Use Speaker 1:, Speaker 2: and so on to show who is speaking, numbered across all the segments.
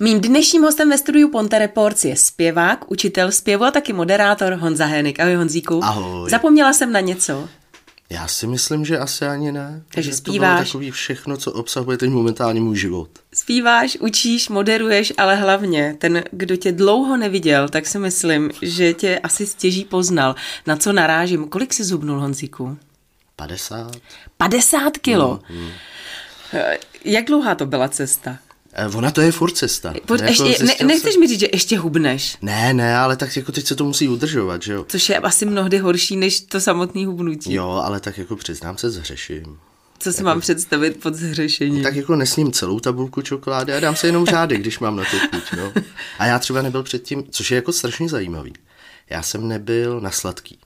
Speaker 1: Mým dnešním hostem ve studiu Ponte Reports je zpěvák, učitel zpěvu a taky moderátor Honza Henik. Ahoj Honzíku.
Speaker 2: Ahoj.
Speaker 1: Zapomněla jsem na něco.
Speaker 2: Já si myslím, že asi ani ne.
Speaker 1: Takže
Speaker 2: Že
Speaker 1: zpíváš.
Speaker 2: To bylo takový všechno, co obsahuje teď momentálně můj život.
Speaker 1: Zpíváš, učíš, moderuješ, ale hlavně ten, kdo tě dlouho neviděl, tak si myslím, že tě asi stěží poznal. Na co narážím? Kolik jsi zubnul, Honzíku?
Speaker 2: 50?
Speaker 1: 50 kilo. Eh, Jak dlouhá to byla cesta?
Speaker 2: Eh, ona to je furt cesta.
Speaker 1: Poď,
Speaker 2: Jako
Speaker 1: ještě, ne,
Speaker 2: zjistil
Speaker 1: nechceš
Speaker 2: jsem-
Speaker 1: mi říct, že ještě hubneš?
Speaker 2: Ne, ne, ale tak jako teď se to musí udržovat, že jo?
Speaker 1: Což je asi mnohdy horší, než to samotné hubnutí.
Speaker 2: Jo, ale tak jako přiznám se, zhřeším.
Speaker 1: Co si mám představit pod zhřešením?
Speaker 2: Tak jako nesním celou tabulku čokolády a dám se jenom řádek, když mám na to chuť, no. A já třeba nebyl předtím, což je jako strašně zajímavý. Já jsem nebyl na sladký.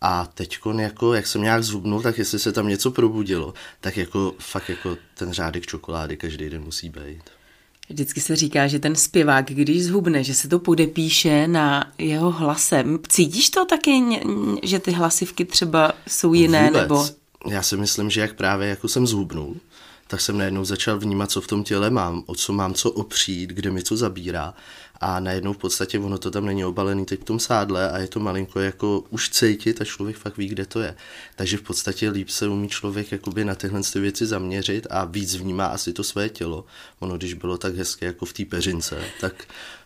Speaker 2: A teď, jako, jak jsem nějak zhubnul, tak jestli se tam něco probudilo, tak jako fakt jako ten řádek čokolády každý den musí být.
Speaker 1: Vždycky se říká, že ten zpěvák, když zhubne, že se to podepíše na jeho hlasem. Cítíš to taky, že ty hlasivky třeba jsou jiné?
Speaker 2: Vůbec.
Speaker 1: Nebo
Speaker 2: Já si myslím, že jak právě jako jsem zhubnul, tak jsem najednou začal vnímat, co v tom těle mám, o co mám co opřít, kde mi co zabírá. A najednou v podstatě ono to tam není obalený teď v tom sádle a je to malinko jako už cítit a člověk fakt ví, kde to je. Takže v podstatě líp se umí člověk jakoby na tyhle ty věci zaměřit a víc vnímá asi to své tělo. Ono, když bylo tak hezké jako v té peřince, tak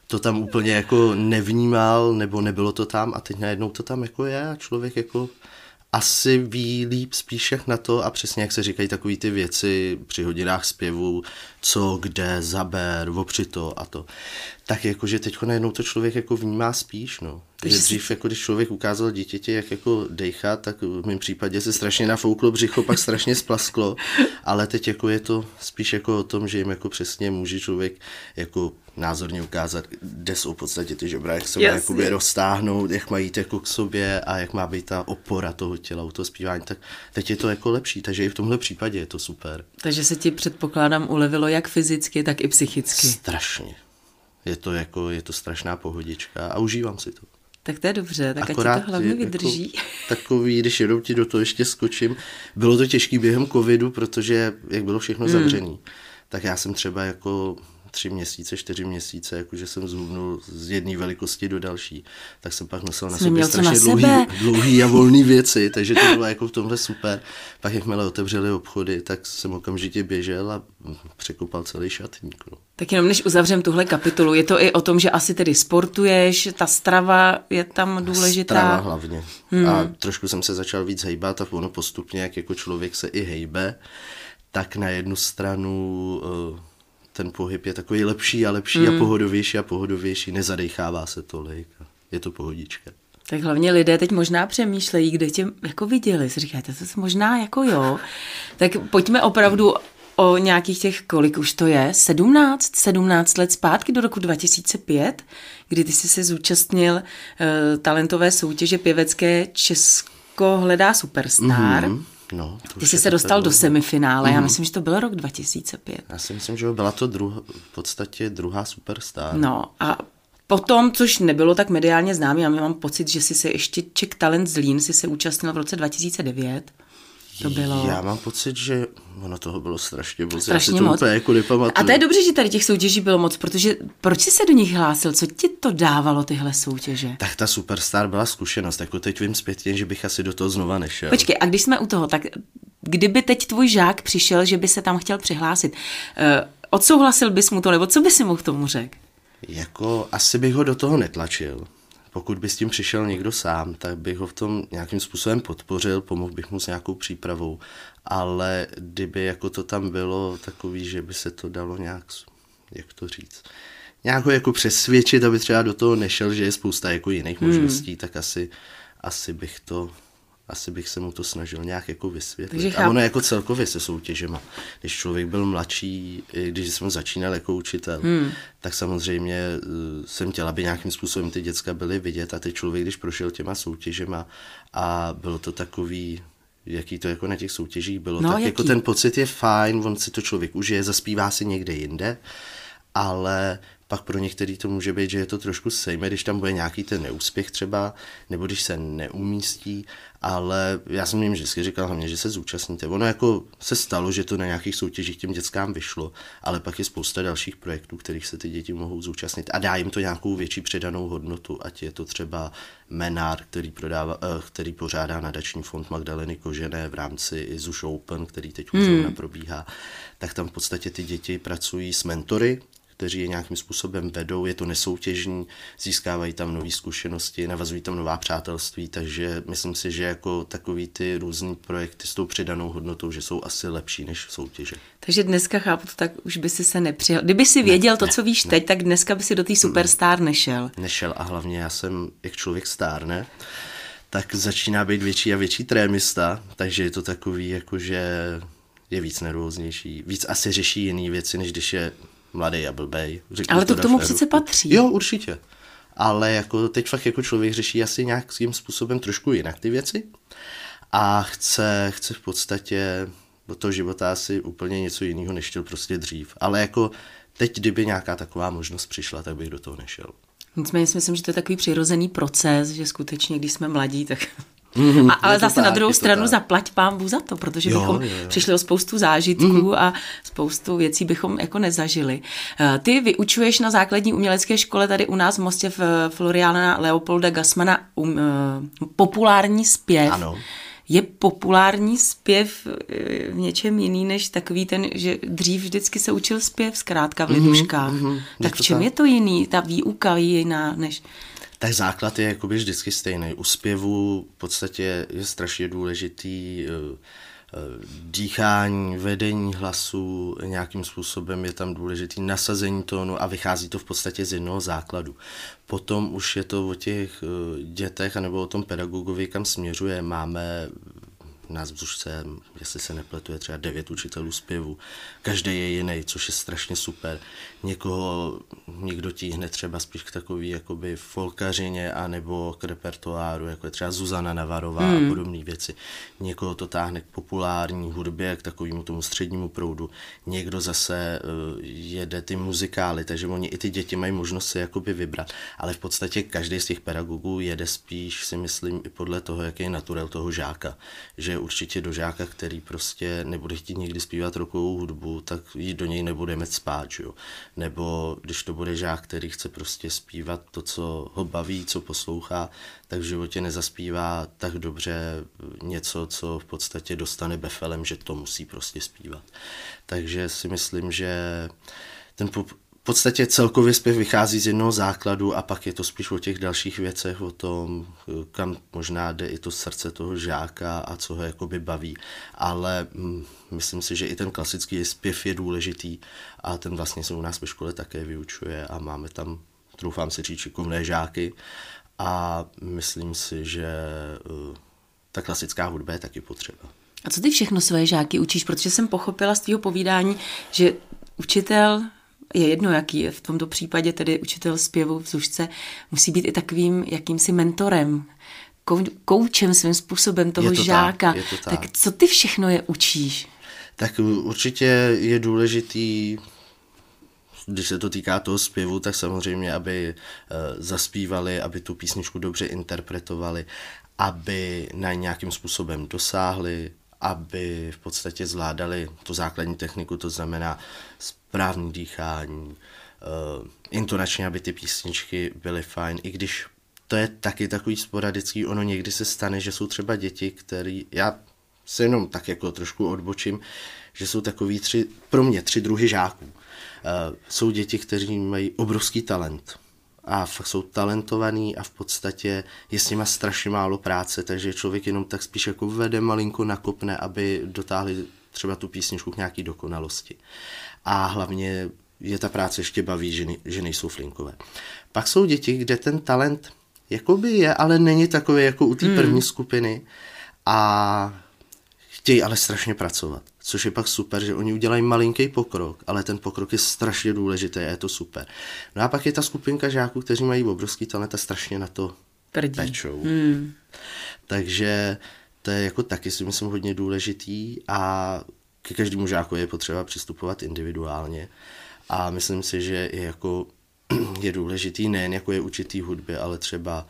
Speaker 2: to tam úplně jako nevnímal, nebo nebylo to tam a teď najednou to tam jako je a člověk jako asi ví líp spíš jak na to a přesně jak se říkají takové ty věci při hodinách zpěvu, co, kde, zaber, opři to a to. Tak jakože teď najednou to člověk jako vnímá spíš, no.
Speaker 1: Si-
Speaker 2: dřív, jako když člověk ukázal dítěti, jak jako dejchat, tak v mém případě se strašně nafouklo břicho, pak strašně splasklo, ale teď jako je to spíš jako o tom, že jim jako přesně může člověk jako názorně ukázat, kde jsou v podstatě ty žebra, jak se má jakoby roztáhnout, jak mají jít jako k sobě a jak má být ta opora toho těla u toho zpívání, tak teď je to jako lepší, takže i v tomhle případě je to super.
Speaker 1: takže se ti předpokládám ulevilo jak fyzicky, tak i psychicky.
Speaker 2: Strašně. Je to jako, je to strašná pohodička a užívám si to.
Speaker 1: Tak to je dobře, tak ať ti to hlavně
Speaker 2: je
Speaker 1: vydrží.
Speaker 2: Jako takový, když jenom ti do toho ještě skočím, bylo to těžký během covidu, protože jak bylo všechno
Speaker 1: Hmm.
Speaker 2: zavřený, tak já jsem třeba jako tři měsíce, čtyři měsíce, jakože jsem zhubnul z jedné velikosti do další, tak jsem pak nosil na sobě
Speaker 1: co na
Speaker 2: strašně dlouhý,
Speaker 1: sebe.
Speaker 2: dlouhý a volný věci, takže to bylo jako v tomhle super. Pak jakmile otevřeli obchody, tak jsem okamžitě běžel a překopal celý šatník. No.
Speaker 1: Tak jenom než uzavřem tuhle kapitolu, je to i o tom, že asi tedy sportuješ, ta strava je tam důležitá.
Speaker 2: Strava hlavně. Hmm. A trošku jsem se začal víc hejbat a ono postupně, jak jako člověk se i hejbe, tak na jednu stranu eh, ten pohyb je takový lepší a lepší hmm. a pohodovější a pohodovější, nezadechává se tolik. a Je to pohodička.
Speaker 1: Tak hlavně lidé teď možná přemýšlejí, kde tě jako viděli. Si říkáte, to možná jako jo. Tak pojďme opravdu o nějakých těch, kolik už to je, 17, 17 let zpátky do roku 2005, kdy ty jsi se zúčastnil uh, talentové soutěže pěvecké Česko hledá superstar. Mm-hmm.
Speaker 2: No,
Speaker 1: Ty jsi se dostal do semifinále, já myslím, že to byl rok 2005.
Speaker 2: Já si myslím, že byla to druh, v podstatě druhá superstar.
Speaker 1: No a potom, což nebylo tak mediálně známý, já mám pocit, že jsi se ještě Czech Talent Zlín si se účastnil v roce 2009. To bylo...
Speaker 2: Já mám pocit, že ono toho bylo strašně moc.
Speaker 1: Strašně
Speaker 2: já si to
Speaker 1: moc.
Speaker 2: úplně jako nepamatuju.
Speaker 1: A to je dobře, že tady těch soutěží bylo moc, protože proč jsi se do nich hlásil? Co ti to dávalo, tyhle soutěže?
Speaker 2: Tak ta superstar byla zkušenost, jako teď vím zpětně, že bych asi do toho znova nešel.
Speaker 1: Počkej, a když jsme u toho, tak kdyby teď tvůj žák přišel, že by se tam chtěl přihlásit, eh, odsouhlasil bys mu to, nebo co by si mu k tomu řekl?
Speaker 2: Jako asi bych ho do toho netlačil. Pokud by s tím přišel někdo sám, tak bych ho v tom nějakým způsobem podpořil, pomohl bych mu s nějakou přípravou, ale kdyby jako to tam bylo takový, že by se to dalo nějak, jak to říct, nějak ho jako přesvědčit, aby třeba do toho nešel, že je spousta jako jiných
Speaker 1: Hmm.
Speaker 2: možností, tak asi, asi bych to asi bych se mu to snažil nějak jako vysvětlit.
Speaker 1: Takže
Speaker 2: A ono jako celkově se soutěžema. Když člověk byl mladší, když jsem začínal jako učitel, hmm. tak samozřejmě eh, jsem chtěl, aby nějakým způsobem ty děcka byly vidět a teď člověk, když prošel těma soutěžema a bylo to takový, jaký to jako na těch soutěžích bylo,
Speaker 1: No,
Speaker 2: tak
Speaker 1: jaký?
Speaker 2: jako ten pocit je fajn, on si to člověk užije, zaspívá si někde jinde, ale Pak pro některý to může být, že je to trošku sejme, když tam bude nějaký ten neúspěch třeba, nebo když se neumístí, ale já jsem jim vždycky říkal hlavně, že se zúčastníte. Ono jako se stalo, že to na nějakých soutěžích těm dětskám vyšlo, ale pak je spousta dalších projektů, kterých se ty děti mohou zúčastnit a dá jim to nějakou větší přidanou hodnotu, ať je to třeba Menár, který, prodává, eh, který pořádá nadační fond Magdaleny Kožené v rámci Zuš Open, který teď už hmm. probíhá, tak tam v podstatě ty děti pracují s mentory, kteří je nějakým způsobem vedou, je to nesoutěžní, získávají tam nové zkušenosti, navazují tam nová přátelství, takže myslím si, že jako takový ty různý projekty s tou přidanou hodnotou, že jsou asi lepší než soutěže.
Speaker 1: Takže dneska chápu to tak, už by si se nepřijel. Kdyby si věděl ne, to, co víš ne. teď, tak dneska by si do té superstar nešel.
Speaker 2: Nešel a hlavně já jsem, jak člověk stárne, tak začíná být větší a větší trémista, takže je to takový, jakože je víc nervóznější, víc asi řeší jiné věci, než když je mladý a blbej.
Speaker 1: Ale to, to k tomu přece patří.
Speaker 2: Jo, určitě. Ale jako teď fakt jako člověk řeší asi nějakým způsobem trošku jinak ty věci a chce, chce v podstatě do toho života asi úplně něco jiného, než chtěl prostě dřív. Ale jako teď, kdyby nějaká taková možnost přišla, tak bych do toho nešel.
Speaker 1: Nicméně si myslím, že to je takový přirozený proces, že skutečně, když jsme mladí, tak Mm, a, ale zase tak, na druhou stranu tak. zaplať pán za to, protože jo, bychom jo, jo. přišli o spoustu zážitků mm. a spoustu věcí bychom jako nezažili. Eh, ty vyučuješ na základní umělecké škole tady u nás v Mostě v Floriana Leopolda Gasmana um, uh, populární zpěv.
Speaker 2: Ano.
Speaker 1: Je populární zpěv eh, v něčem jiný než takový ten, že dřív vždycky se učil zpěv zkrátka v mhm, liduškách. Mm, mm, tak v čem tak? je to jiný? Ta výuka je jiná než
Speaker 2: tak základ je jakoby vždycky stejný. U zpěvu v podstatě je strašně důležitý eh, dýchání, vedení hlasu, nějakým způsobem je tam důležitý nasazení tónu a vychází to v podstatě z jednoho základu. Potom už je to o těch eh, dětech anebo o tom pedagogovi, kam směřuje. Máme nás v Zušce, jestli se nepletu, je třeba devět učitelů zpěvu. Každý je jiný, což je strašně super. Někoho, někdo tíhne třeba spíš k takový jakoby folkařině anebo k repertoáru, jako je třeba Zuzana Navarová hmm. a podobné věci. Někoho to táhne k populární hudbě, k takovému tomu střednímu proudu. Někdo zase uh, jede ty muzikály, takže oni i ty děti mají možnost si jakoby vybrat. Ale v podstatě každý z těch pedagogů jede spíš, si myslím, i podle toho, jaký je naturel toho žáka. Že určitě do žáka, který prostě nebude chtít nikdy zpívat rokovou hudbu, tak jí do něj nebudeme spát, jo. Nebo když to bude žák, který chce prostě zpívat to, co ho baví, co poslouchá, tak v životě nezaspívá tak dobře něco, co v podstatě dostane befelem, že to musí prostě zpívat. Takže si myslím, že ten pop, v podstatě celkově zpěv vychází z jednoho základu a pak je to spíš o těch dalších věcech, o tom, kam možná jde i to srdce toho žáka a co ho jakoby baví. Ale hm, myslím si, že i ten klasický zpěv je důležitý a ten vlastně se u nás ve škole také vyučuje a máme tam, troufám si říct, šikovné žáky a myslím si, že uh, ta klasická hudba je taky potřeba.
Speaker 1: A co ty všechno své žáky učíš? Protože jsem pochopila z tvého povídání, že učitel je jedno, jaký je v tomto případě tedy učitel zpěvu v Zušce, musí být i takovým jakýmsi mentorem, koučem svým způsobem toho
Speaker 2: to
Speaker 1: žáka.
Speaker 2: Tak, to tak.
Speaker 1: tak co ty všechno je učíš?
Speaker 2: Tak určitě je důležitý když se to týká toho zpěvu, tak samozřejmě, aby uh, zaspívali, aby tu písničku dobře interpretovali, aby na nějakým způsobem dosáhli, aby v podstatě zvládali tu základní techniku, to znamená správný dýchání, uh, intonačně, aby ty písničky byly fajn, i když to je taky takový sporadický, ono někdy se stane, že jsou třeba děti, který, já se jenom tak jako trošku odbočím, že jsou takový tři, pro mě tři druhy žáků. Uh, jsou děti, kteří mají obrovský talent a fakt jsou talentovaný a v podstatě je s nima strašně málo práce, takže člověk jenom tak spíš jako vede malinko nakopne, aby dotáhli třeba tu písničku k nějaký dokonalosti. A hlavně je ta práce ještě baví, že, ne, že nejsou flinkové. Pak jsou děti, kde ten talent jakoby je, ale není takový jako u té hmm. první skupiny a chtějí ale strašně pracovat, což je pak super, že oni udělají malinký pokrok, ale ten pokrok je strašně důležitý a je to super. No a pak je ta skupinka žáků, kteří mají obrovský talent a strašně na to Prdí. pečou. Hmm. Takže to je jako taky si myslím hodně důležitý a ke každému žáku je potřeba přistupovat individuálně a myslím si, že i jako je důležitý nejen jako je učitý hudby, ale třeba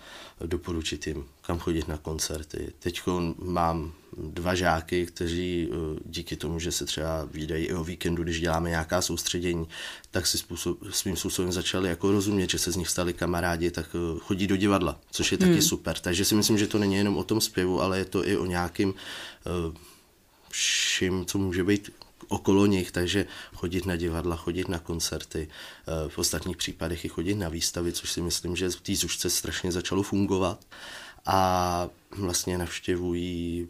Speaker 2: doporučit jim, kam chodit na koncerty. Teď mám dva žáky, kteří eh, díky tomu, že se třeba výdají i o víkendu, když děláme nějaká soustředění, tak si způsob, svým způsobem začali jako rozumět, že se z nich stali kamarádi, tak eh, chodí do divadla, což je taky hmm. super. Takže si myslím, že to není jenom o tom zpěvu, ale je to i o nějakým eh, vším, co může být okolo nich, takže chodit na divadla, chodit na koncerty, v ostatních případech i chodit na výstavy, což si myslím, že v té zušce strašně začalo fungovat a vlastně navštěvují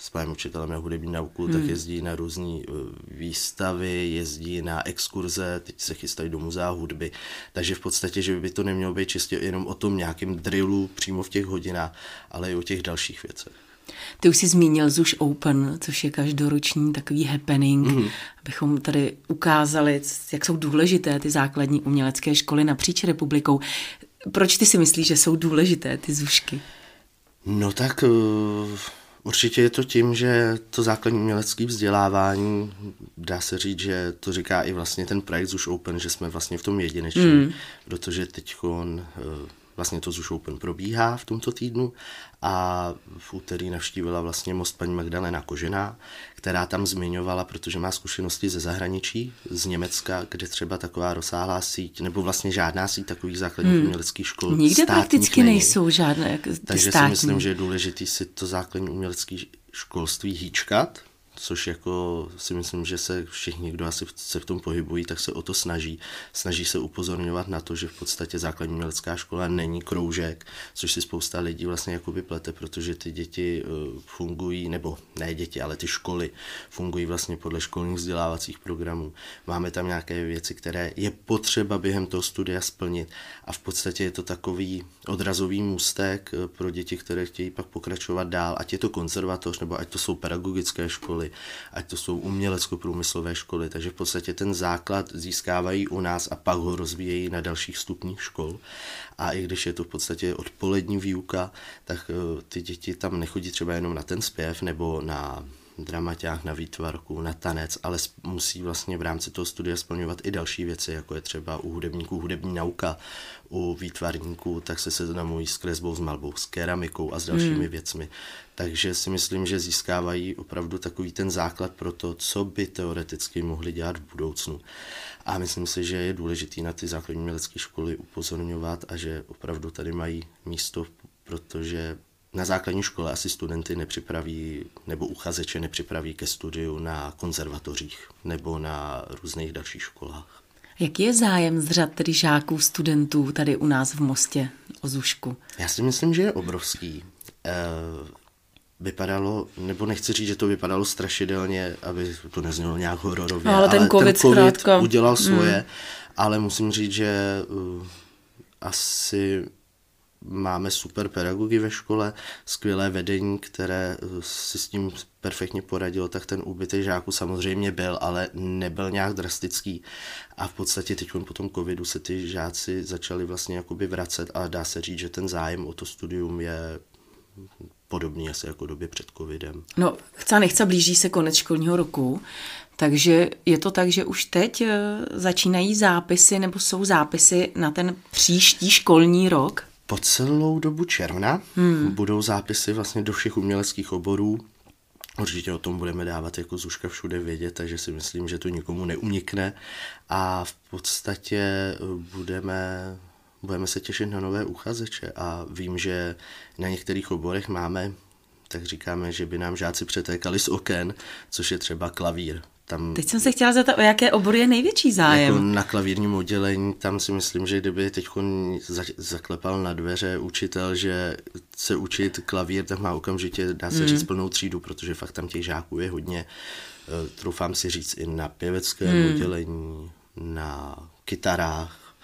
Speaker 2: s panem učitelem na hudební nauku, hmm. tak jezdí na různé eh, výstavy, jezdí na exkurze, teď se chystají do muzea hudby, takže v podstatě, že by to nemělo být čistě jenom o tom nějakém drillu přímo v těch hodinách, ale i o těch dalších věcech.
Speaker 1: Ty už jsi zmínil Zuš Open, což je každoroční takový happening, mm-hmm. abychom tady ukázali, jak jsou důležité ty základní umělecké školy napříč republikou. Proč ty si myslíš, že jsou důležité ty Zušky?
Speaker 2: No tak uh Určitě je to tím, že to základní umělecké vzdělávání, dá se říct, že to říká i vlastně ten projekt Zuš Open, že jsme vlastně v tom jedineční, mm. protože teď vlastně to Zuš Open probíhá v tomto týdnu a v úterý navštívila vlastně most paní Magdalena Kožená, která tam zmiňovala, protože má zkušenosti ze zahraničí, z Německa, kde třeba taková rozsáhlá síť, nebo vlastně žádná síť takových základních hmm. uměleckých škol.
Speaker 1: Nikde prakticky není. nejsou žádné
Speaker 2: Takže
Speaker 1: státní.
Speaker 2: si myslím, že je důležité si to základní umělecké školství hýčkat, což jako si myslím, že se všichni, kdo asi se v tom pohybují, tak se o to snaží. Snaží se upozorňovat na to, že v podstatě základní umělecká škola není kroužek, což si spousta lidí vlastně jako plete, protože ty děti eh, fungují, nebo ne děti, ale ty školy fungují vlastně podle školních vzdělávacích programů. Máme tam nějaké věci, které je potřeba během toho studia splnit a v podstatě je to takový odrazový můstek eh, pro děti, které chtějí pak pokračovat dál, ať je to konzervatoř, nebo ať to jsou pedagogické školy, ať to jsou umělecko-průmyslové školy, takže v podstatě ten základ získávají u nás a pak ho rozvíjejí na dalších stupních škol. A i když je to v podstatě odpolední výuka, tak eh, ty děti tam nechodí třeba jenom na ten zpěv nebo na dramaťák, na výtvarku, na tanec, ale musí vlastně v rámci toho studia splňovat i další věci, jako je třeba u hudebníků hudební nauka, u výtvarníků, tak se seznamují s kresbou, s malbou, s keramikou a s dalšími hmm. věcmi. Takže si myslím, že získávají opravdu takový ten základ pro to, co by teoreticky mohli dělat v budoucnu. A myslím si, že je důležitý na ty základní umělecké školy upozorňovat a že opravdu tady mají místo, protože na základní škole asi studenty nepřipraví nebo uchazeče nepřipraví ke studiu na konzervatořích nebo na různých dalších školách.
Speaker 1: Jaký je zájem z řad tedy žáků, studentů tady u nás v Mostě o Zušku?
Speaker 2: Já si myslím, že je obrovský. E, vypadalo, nebo nechci říct, že to vypadalo strašidelně, aby to neznělo nějak hororově,
Speaker 1: no, ale, ten COVID, ten COVID
Speaker 2: udělal svoje, mm. ale musím říct, že uh, asi máme super pedagogy ve škole, skvělé vedení, které eh, si s tím perfektně poradilo, tak ten úbytek žáků samozřejmě byl, ale nebyl nějak drastický a v podstatě teď po tom covidu se ty žáci začali vlastně jakoby vracet a dá se říct, že ten zájem o to studium je podobný asi jako době před covidem.
Speaker 1: No, chce nechce, blíží se konec školního roku, takže je to tak, že už teď eh, začínají zápisy nebo jsou zápisy na ten příští školní rok?
Speaker 2: Po celou dobu června hmm. budou zápisy vlastně do všech uměleckých oborů. Určitě o tom budeme dávat jako Zuška všude vědět, takže si myslím, že to nikomu neunikne. A v podstatě eh, budeme, budeme se těšit na nové uchazeče a vím, že na některých oborech máme tak říkáme, že by nám žáci přetékali z oken, což je třeba klavír.
Speaker 1: Tam, teď jsem se chtěla zeptat, o jaké obory je největší zájem? Jako
Speaker 2: na klavírním oddělení, tam si myslím, že kdyby teď zaklepal na dveře učitel, že se učit klavír, tak má okamžitě, dá se hmm. říct, plnou třídu, protože fakt tam těch žáků je hodně. Eh, troufám si říct i na pěveckém hmm. oddělení, na kytarách.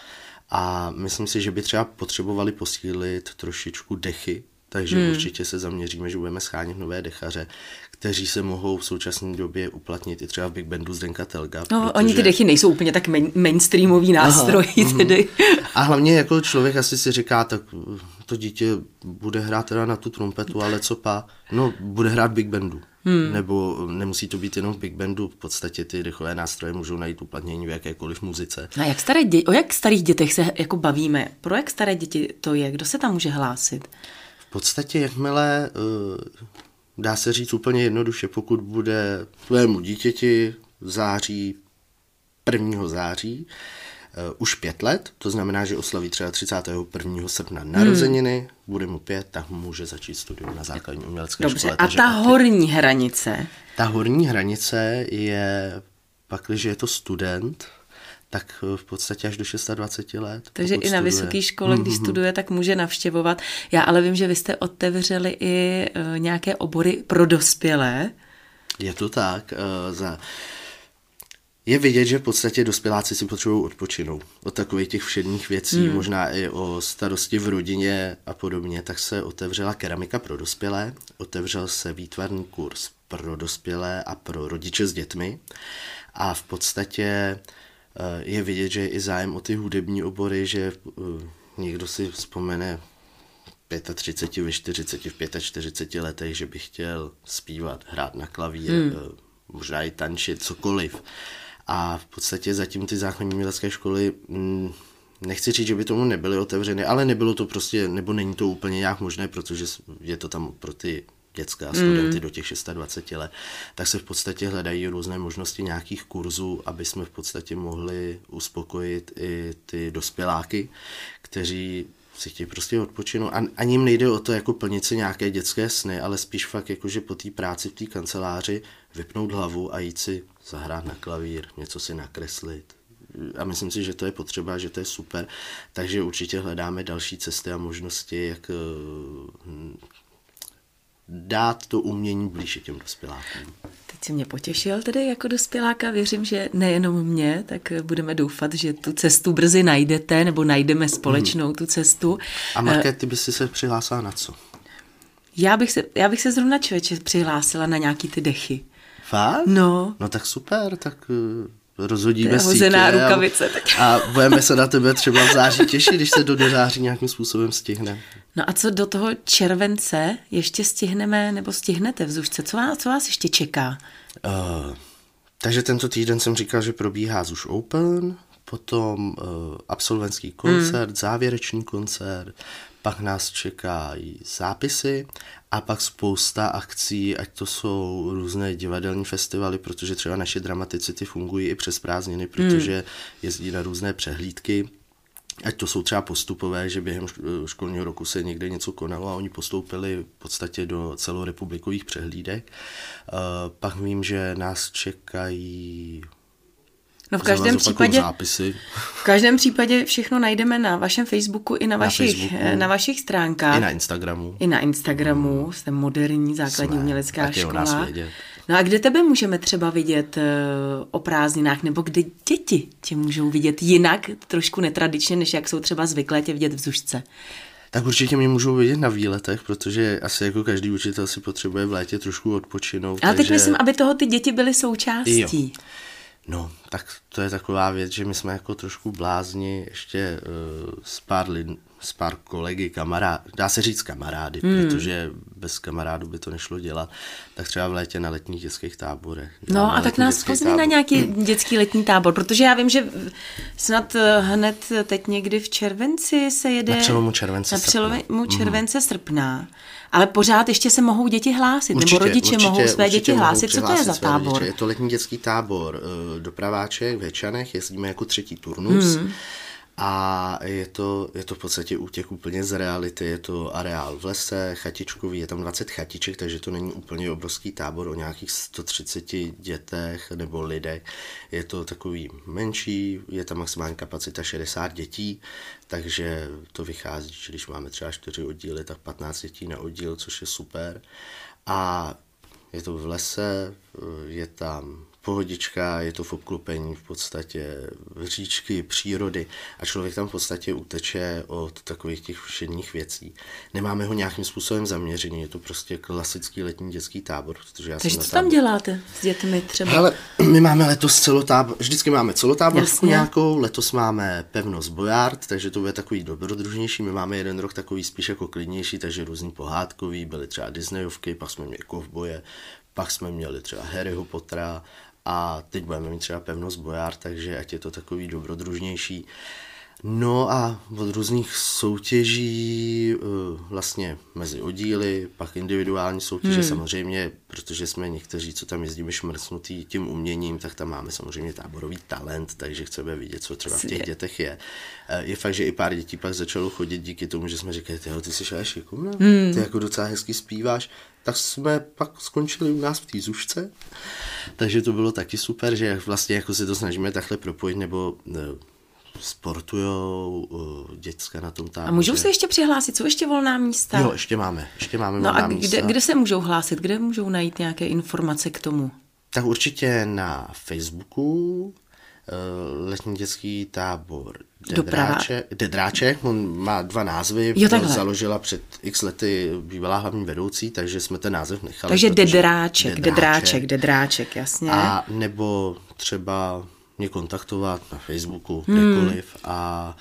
Speaker 2: A myslím si, že by třeba potřebovali posílit trošičku dechy, takže hmm. určitě se zaměříme, že budeme schánět nové dechaře, kteří se mohou v současné době uplatnit i třeba v Big Bandu Zdenka Telga.
Speaker 1: No, protože... oni ty dechy nejsou úplně tak main, mainstreamový nástroj Aha, mhm. tedy.
Speaker 2: A hlavně jako člověk asi si říká, tak to dítě bude hrát teda na tu trumpetu, ale co pa? No, bude hrát Big Bandu. Hmm. Nebo nemusí to být jenom v big bandu, v podstatě ty rychlé nástroje můžou najít uplatnění v jakékoliv muzice.
Speaker 1: A jak staré dě- o jak starých dětech se jako bavíme? Pro jak staré děti to je? Kdo se tam může hlásit?
Speaker 2: V podstatě, jakmile, eh, dá se říct úplně jednoduše, pokud bude tvému dítěti v září, 1. září, uh, už pět let, to znamená, že oslaví třeba 31. srpna narozeniny, hmm. bude mu pět, tak může začít studium na základní umělecké
Speaker 1: Dobře,
Speaker 2: škole.
Speaker 1: a ta horní hranice?
Speaker 2: Ta horní hranice je, pak, když je to student, tak v podstatě až do 26 let.
Speaker 1: Takže i na vysoké škole, když mm-hmm. studuje, tak může navštěvovat. Já ale vím, že vy jste otevřeli i uh, nějaké obory pro dospělé.
Speaker 2: Je to tak. Za je vidět, že v podstatě dospěláci si potřebují odpočinout od takových těch všedních věcí, hmm. možná i o starosti v rodině a podobně, tak se otevřela keramika pro dospělé, otevřel se výtvarný kurz pro dospělé a pro rodiče s dětmi a v podstatě eh, je vidět, že je i zájem o ty hudební obory, že eh, někdo si vzpomene 35, ve 40, v 45 letech, že by chtěl zpívat, hrát na klavír, hmm. Eh, možná i tančit, cokoliv. A v podstatě zatím ty základní umělecké školy, mm, nechci říct, že by tomu nebyly otevřeny, ale nebylo to prostě, nebo není to úplně nějak možné, protože je to tam pro ty dětská studenty mm. do těch 26 let, tak se v podstatě hledají různé možnosti nějakých kurzů, aby jsme v podstatě mohli uspokojit i ty dospěláky, kteří si chtějí prostě odpočinout. A ani jim nejde o to jako plnit si nějaké dětské sny, ale spíš fakt jako, že po té práci v té kanceláři vypnout hlavu a jít si zahrát na klavír, něco si nakreslit. A myslím si, že to je potřeba, že to je super. Takže určitě hledáme další cesty a možnosti, jak eh, dát to umění blíže těm dospělákům.
Speaker 1: Teď si mě potěšil tedy jako dospěláka, věřím, že nejenom mě, tak budeme doufat, že tu cestu brzy najdete, nebo najdeme společnou hmm. tu cestu.
Speaker 2: A Market, ty by si se přihlásila na co?
Speaker 1: Já bych se, já bych se zrovna člověče přihlásila na nějaký ty dechy.
Speaker 2: Fakt?
Speaker 1: No.
Speaker 2: No tak super, tak uh, rozhodíme
Speaker 1: rukavice.
Speaker 2: A, a budeme se na tebe třeba v září těšit, když se do září nějakým způsobem stihne.
Speaker 1: No a co do toho července ještě stihneme, nebo stihnete v Zušce? Co vás, co vás ještě čeká?
Speaker 2: Uh, takže tento týden jsem říkal, že probíhá Zuš Open, potom uh, absolventský koncert, hmm. závěrečný koncert, pak nás čekají zápisy a pak spousta akcí, ať to jsou různé divadelní festivaly, protože třeba naše dramatici ty fungují i přes prázdniny, protože hmm. jezdí na různé přehlídky, ať to jsou třeba postupové, že během školního roku se někde něco konalo a oni postoupili v podstatě do celorepublikových přehlídek. Uh, pak vím, že nás čekají
Speaker 1: No v každém případě, zápisy. v každém případě všechno najdeme na vašem Facebooku i na, na vašich, Facebooku, na vašich stránkách.
Speaker 2: I na Instagramu.
Speaker 1: I na Instagramu, jste moderní základní Jsme, umělecká škola. No a kde tebe můžeme třeba vidět uh, o prázdninách, nebo kde děti tě můžou vidět jinak, trošku netradičně, než jak jsou třeba zvyklé tě vidět v Zušce?
Speaker 2: Tak určitě mě můžou vidět na výletech, protože asi jako každý učitel si potřebuje v létě trošku odpočinout.
Speaker 1: Ale takže... teď myslím, aby toho ty děti byly součástí. Jo.
Speaker 2: No, tak to je taková věc, že my jsme jako trošku blázni ještě uh, s pár lid, s pár kolegy, kamarád, dá se říct kamarády, hmm. protože bez kamarádů by to nešlo dělat, tak třeba v létě na letních dětských táborech.
Speaker 1: No a tak nás pozvi na nějaký dětský letní tábor, protože já vím, že snad eh, hned teď někdy v červenci se jede...
Speaker 2: Na přelomu července
Speaker 1: Na přelomu mhm. července mm. srpna. Ale pořád ještě se mohou děti hlásit, určitě, nebo rodiče určitě, mohou své děti hlásit. Co to je za tábor? Rodiče.
Speaker 2: Je to letní dětský tábor eh, do Praváček v Hečanech, jezdíme jako třetí turnus. Hmm. A je to, je to v podstatě útěk úplně z reality, je to areál v lese, chatičkový, je tam 20 chatiček, takže to není úplně obrovský tábor o nějakých 130 dětech nebo lidech. Je to takový menší, je tam maximální kapacita 60 dětí, takže to vychází, že když máme třeba 4 oddíly, tak 15 dětí na oddíl, což je super. A je to v lese, je tam pohodička, je to v obklopení v podstatě říčky, přírody a člověk tam v podstatě uteče od takových těch všedních věcí. Nemáme ho nějakým způsobem zaměřený, je to prostě klasický letní dětský tábor. Protože já
Speaker 1: Takže co tam děláte s dětmi třeba?
Speaker 2: Ale my máme letos celotábor, vždycky máme celotáborku nějakou, letos máme pevnost Bojard, takže to bude takový dobrodružnější, my máme jeden rok takový spíš jako klidnější, takže různý pohádkový, byly třeba Disneyovky, pak jsme měli kovboje, pak jsme měli třeba Harryho Pottera a teď budeme mít třeba pevnost Bojár, takže ať je to takový dobrodružnější. No a od různých soutěží eh, vlastně mezi oddíly, pak individuální soutěže hmm. samozřejmě, protože jsme někteří, co tam jezdíme šmrcnutý tím uměním, tak tam máme samozřejmě táborový talent, takže chceme vidět, co třeba v těch dětech je. Eh, je fakt, že i pár dětí pak začalo chodit díky tomu, že jsme říkali, ty, ty jsi ale šikovná, hmm. ty jako docela hezky zpíváš, tak jsme pak skončili u nás v té zušce. Takže to bylo taky super, že vlastně jako se to snažíme takhle propojit, nebo eh, sportujou uh, děcka na tom táboře.
Speaker 1: A můžou se ještě přihlásit? Jsou ještě volná místa?
Speaker 2: Jo, ještě máme. Ještě máme
Speaker 1: no
Speaker 2: volná
Speaker 1: a
Speaker 2: místa.
Speaker 1: kde, kde se můžou hlásit? Kde můžou najít nějaké informace k tomu?
Speaker 2: Tak určitě na Facebooku eh, letní dětský tábor Dedráček, Dedráček, on má dva názvy,
Speaker 1: jo, takhle.
Speaker 2: založila před x lety bývalá hlavní vedoucí, takže jsme ten název nechali.
Speaker 1: Takže Dedráček, Dedráček, Dedráček, jasně.
Speaker 2: A nebo třeba mě kontaktovat na Facebooku, hmm. kdekoliv hmm. a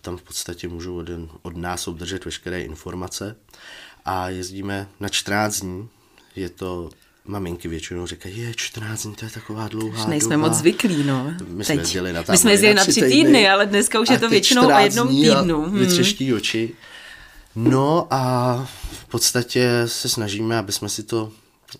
Speaker 2: tam v podstatě můžu od, od nás obdržet veškeré informace a jezdíme na 14 dní, je to maminky většinou říkají, je 14 dní, to je taková dlouhá
Speaker 1: už nejsme
Speaker 2: doba.
Speaker 1: moc zvyklí, no.
Speaker 2: My jsme jezdili na
Speaker 1: My jsme jezdili na tři týdny, týdny, ale dneska už je to většinou o jednom týdnu.
Speaker 2: Hmm. Vytřeští oči. No a v podstatě se snažíme, aby jsme si to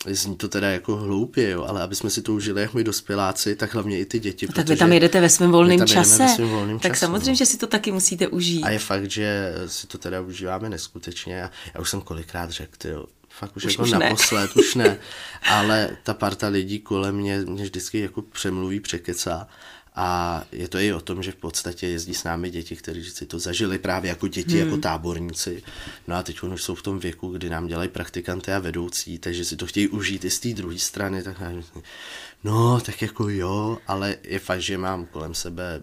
Speaker 2: Zní to teda jako hloupě, jo, ale aby jsme si to užili jak my dospěláci, tak hlavně i ty děti.
Speaker 1: No, tak vy tam jedete ve svém volném čase.
Speaker 2: Ve volným
Speaker 1: tak
Speaker 2: času,
Speaker 1: samozřejmě,
Speaker 2: no.
Speaker 1: že si to taky musíte užít.
Speaker 2: A je fakt, že si to teda užíváme neskutečně. Já, já už jsem kolikrát řekl, ty fakt už, už jako už naposled, ne. už ne. Ale ta parta lidí kolem mě, mě vždycky jako přemluví, překecá. A je to i o tom, že v podstatě jezdí s námi děti, kteří si to zažili právě jako děti, jako hmm. jako táborníci. No a teď už jsou v tom věku, kdy nám dělají praktikanty a vedoucí, takže si to chtějí užít i z té druhé strany. Tak no, tak jako jo, ale je fakt, že mám kolem sebe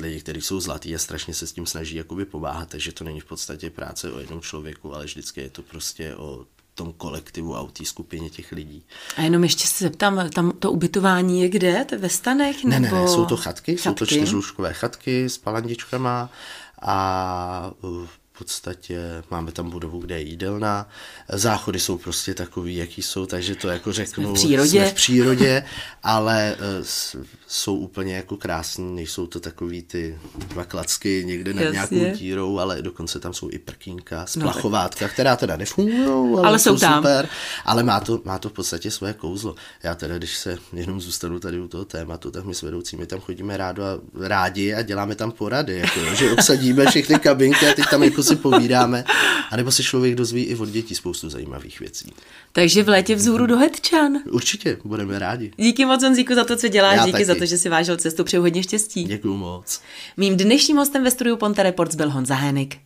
Speaker 2: lidi, kteří jsou zlatý a strašně se s tím snaží jakoby pomáhat, takže to není v podstatě práce o jednom člověku, ale vždycky je to prostě o tom kolektivu a o té skupině těch lidí.
Speaker 1: A jenom ještě se zeptám, tam to ubytování je kde? To je ve stanech?
Speaker 2: Nebo...
Speaker 1: Ne,
Speaker 2: ne, jsou to chatky, chatky. jsou to čtyřlůžkové chatky s palandičkama a podstatě máme tam budovu, kde je jídelna. Záchody jsou prostě takový, jaký jsou, takže to jako řeknu,
Speaker 1: jsme v přírodě, jsme
Speaker 2: v přírodě ale uh, jsou úplně jako krásní, nejsou to takový ty dva klacky někde nad Jasně. nějakou dírou, ale dokonce tam jsou i prkínka, splachovátka, no, která teda nefungují, ale, ale jsou, jsou tam. super, ale má to, má to v podstatě svoje kouzlo. Já teda, když se jenom zůstanu tady u toho tématu, tak my s vedoucími tam chodíme rádo a rádi a děláme tam porady, jako, že obsadíme všechny kabinky a teď tam jako si povídáme, anebo se člověk dozví i od dětí spoustu zajímavých věcí.
Speaker 1: Takže v létě vzhůru do Hetčan.
Speaker 2: Určitě, budeme rádi.
Speaker 1: Díky moc, Honzíku, za to, co děláš, Já díky taky. za to, že si vážil cestu, přeju hodně štěstí.
Speaker 2: Děkuji moc.
Speaker 1: Mým dnešním hostem ve studiu Ponte Reports byl Honza Henik.